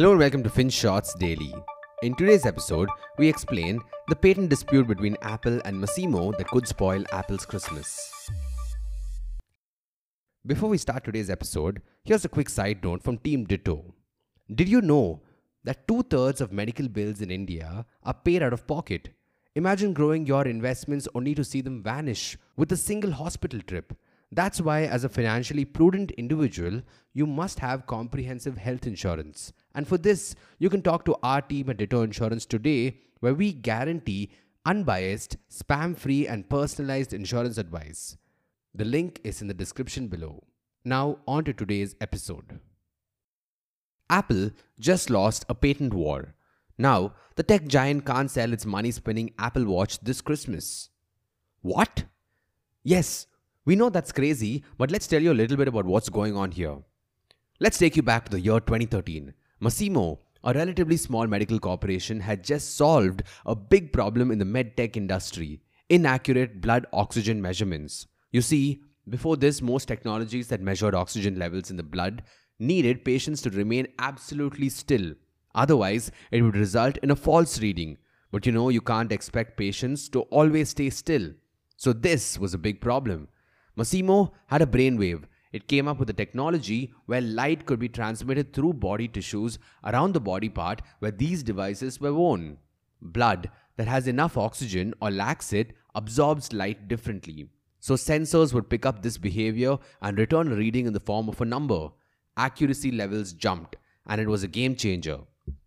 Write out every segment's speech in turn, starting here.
Hello and welcome to FinShots Daily. In today's episode, we explain the patent dispute between Apple and Masimo that could spoil Apple's Christmas. Before we start today's episode, here's a quick side note from Team Ditto. Did you know that two thirds of medical bills in India are paid out of pocket? Imagine growing your investments only to see them vanish with a single hospital trip. That's why, as a financially prudent individual, you must have comprehensive health insurance. And for this, you can talk to our team at Ditto Insurance today, where we guarantee unbiased, spam free, and personalized insurance advice. The link is in the description below. Now, on to today's episode. Apple just lost a patent war. Now, the tech giant can't sell its money spinning Apple Watch this Christmas. What? Yes, we know that's crazy, but let's tell you a little bit about what's going on here. Let's take you back to the year 2013. Masimo, a relatively small medical corporation, had just solved a big problem in the medtech industry inaccurate blood oxygen measurements. You see, before this, most technologies that measured oxygen levels in the blood needed patients to remain absolutely still. Otherwise, it would result in a false reading. But you know, you can't expect patients to always stay still. So, this was a big problem. Masimo had a brainwave. It came up with a technology where light could be transmitted through body tissues around the body part where these devices were worn. Blood that has enough oxygen or lacks it absorbs light differently. So sensors would pick up this behavior and return a reading in the form of a number. Accuracy levels jumped and it was a game changer.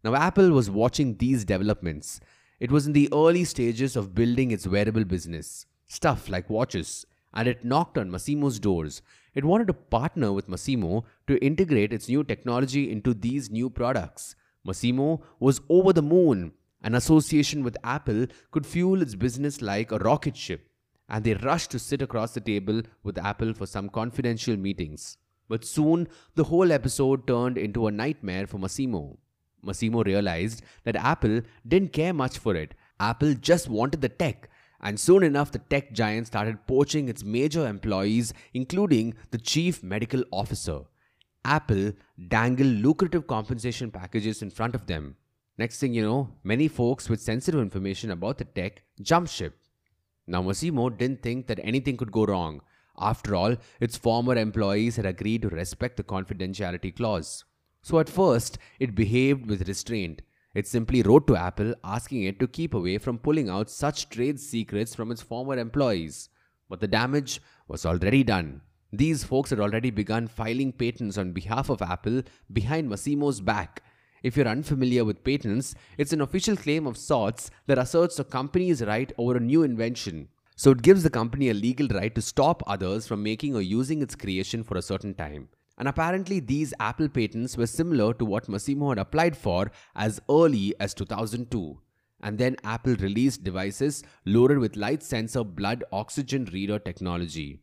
Now Apple was watching these developments. It was in the early stages of building its wearable business. Stuff like watches, and it knocked on Masimo's doors. It wanted to partner with Masimo to integrate its new technology into these new products. Masimo was over the moon. An association with Apple could fuel its business like a rocket ship, and they rushed to sit across the table with Apple for some confidential meetings. But soon, the whole episode turned into a nightmare for Masimo. Masimo realized that Apple didn't care much for it. Apple just wanted the tech and soon enough, the tech giant started poaching its major employees, including the chief medical officer. Apple dangled lucrative compensation packages in front of them. Next thing you know, many folks with sensitive information about the tech jumped ship. Now, Masimo didn't think that anything could go wrong. After all, its former employees had agreed to respect the confidentiality clause. So, at first, it behaved with restraint. It simply wrote to Apple asking it to keep away from pulling out such trade secrets from its former employees. But the damage was already done. These folks had already begun filing patents on behalf of Apple behind Masimo's back. If you're unfamiliar with patents, it's an official claim of sorts that asserts a company's right over a new invention. So it gives the company a legal right to stop others from making or using its creation for a certain time. And apparently, these Apple patents were similar to what Masimo had applied for as early as 2002. And then Apple released devices loaded with light sensor blood oxygen reader technology.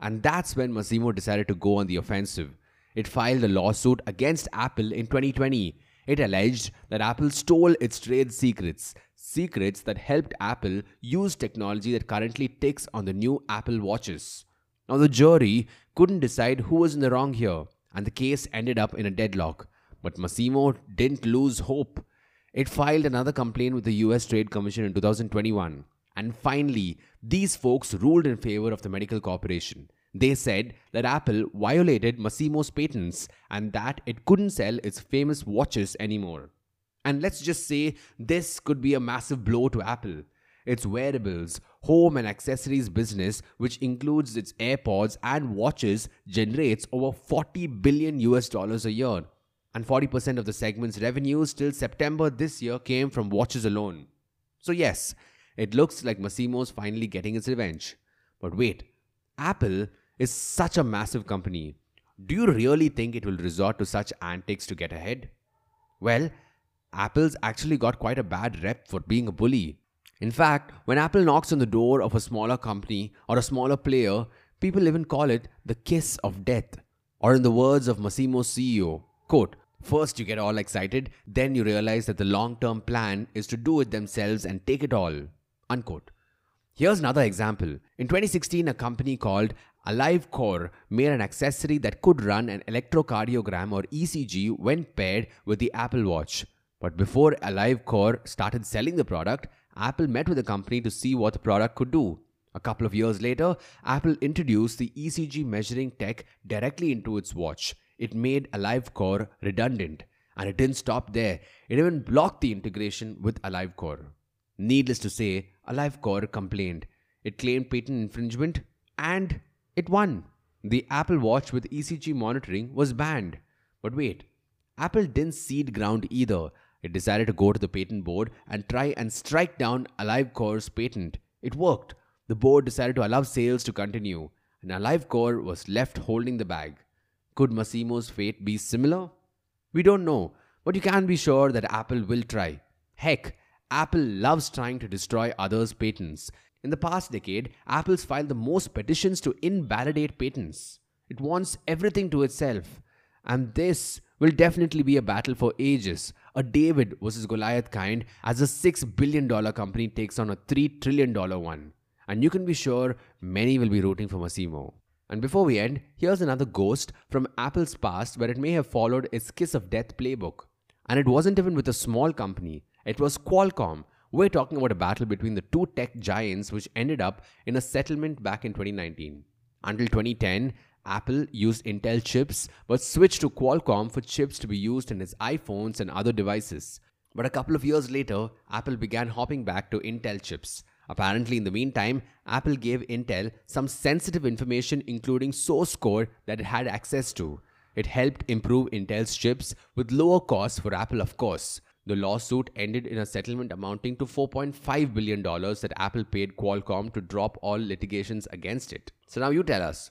And that's when Masimo decided to go on the offensive. It filed a lawsuit against Apple in 2020. It alleged that Apple stole its trade secrets, secrets that helped Apple use technology that currently ticks on the new Apple Watches. Now, the jury couldn't decide who was in the wrong here, and the case ended up in a deadlock. But Masimo didn't lose hope. It filed another complaint with the US Trade Commission in 2021. And finally, these folks ruled in favor of the medical corporation. They said that Apple violated Masimo's patents and that it couldn't sell its famous watches anymore. And let's just say this could be a massive blow to Apple. Its wearables, home and accessories business, which includes its AirPods and watches, generates over 40 billion US dollars a year. And 40% of the segment's revenues till September this year came from watches alone. So, yes, it looks like Masimo's finally getting its revenge. But wait, Apple is such a massive company. Do you really think it will resort to such antics to get ahead? Well, Apple's actually got quite a bad rep for being a bully. In fact, when Apple knocks on the door of a smaller company or a smaller player, people even call it the kiss of death. Or in the words of Masimo's CEO, quote, First you get all excited, then you realize that the long-term plan is to do it themselves and take it all. Unquote. Here's another example. In 2016, a company called AliveCor made an accessory that could run an electrocardiogram or ECG when paired with the Apple Watch. But before AliveCor started selling the product, Apple met with the company to see what the product could do. A couple of years later, Apple introduced the ECG measuring tech directly into its watch. It made AliveCor redundant. And it didn't stop there, it even blocked the integration with AliveCor. Needless to say, AliveCor complained. It claimed patent infringement and it won. The Apple Watch with ECG monitoring was banned. But wait, Apple didn't cede ground either. It decided to go to the patent board and try and strike down AliveCor's patent. It worked. The board decided to allow sales to continue, and AliveCor was left holding the bag. Could Masimo's fate be similar? We don't know, but you can be sure that Apple will try. Heck, Apple loves trying to destroy others' patents. In the past decade, Apple's filed the most petitions to invalidate patents. It wants everything to itself. And this will definitely be a battle for ages, a David versus Goliath kind, as a $6 billion company takes on a $3 trillion one. And you can be sure many will be rooting for Masimo. And before we end, here's another ghost from Apple's past where it may have followed its kiss of death playbook. And it wasn't even with a small company, it was Qualcomm. We're talking about a battle between the two tech giants which ended up in a settlement back in 2019. Until 2010, Apple used Intel chips but switched to Qualcomm for chips to be used in its iPhones and other devices. But a couple of years later, Apple began hopping back to Intel chips. Apparently, in the meantime, Apple gave Intel some sensitive information, including source code that it had access to. It helped improve Intel's chips with lower costs for Apple, of course. The lawsuit ended in a settlement amounting to $4.5 billion that Apple paid Qualcomm to drop all litigations against it. So now you tell us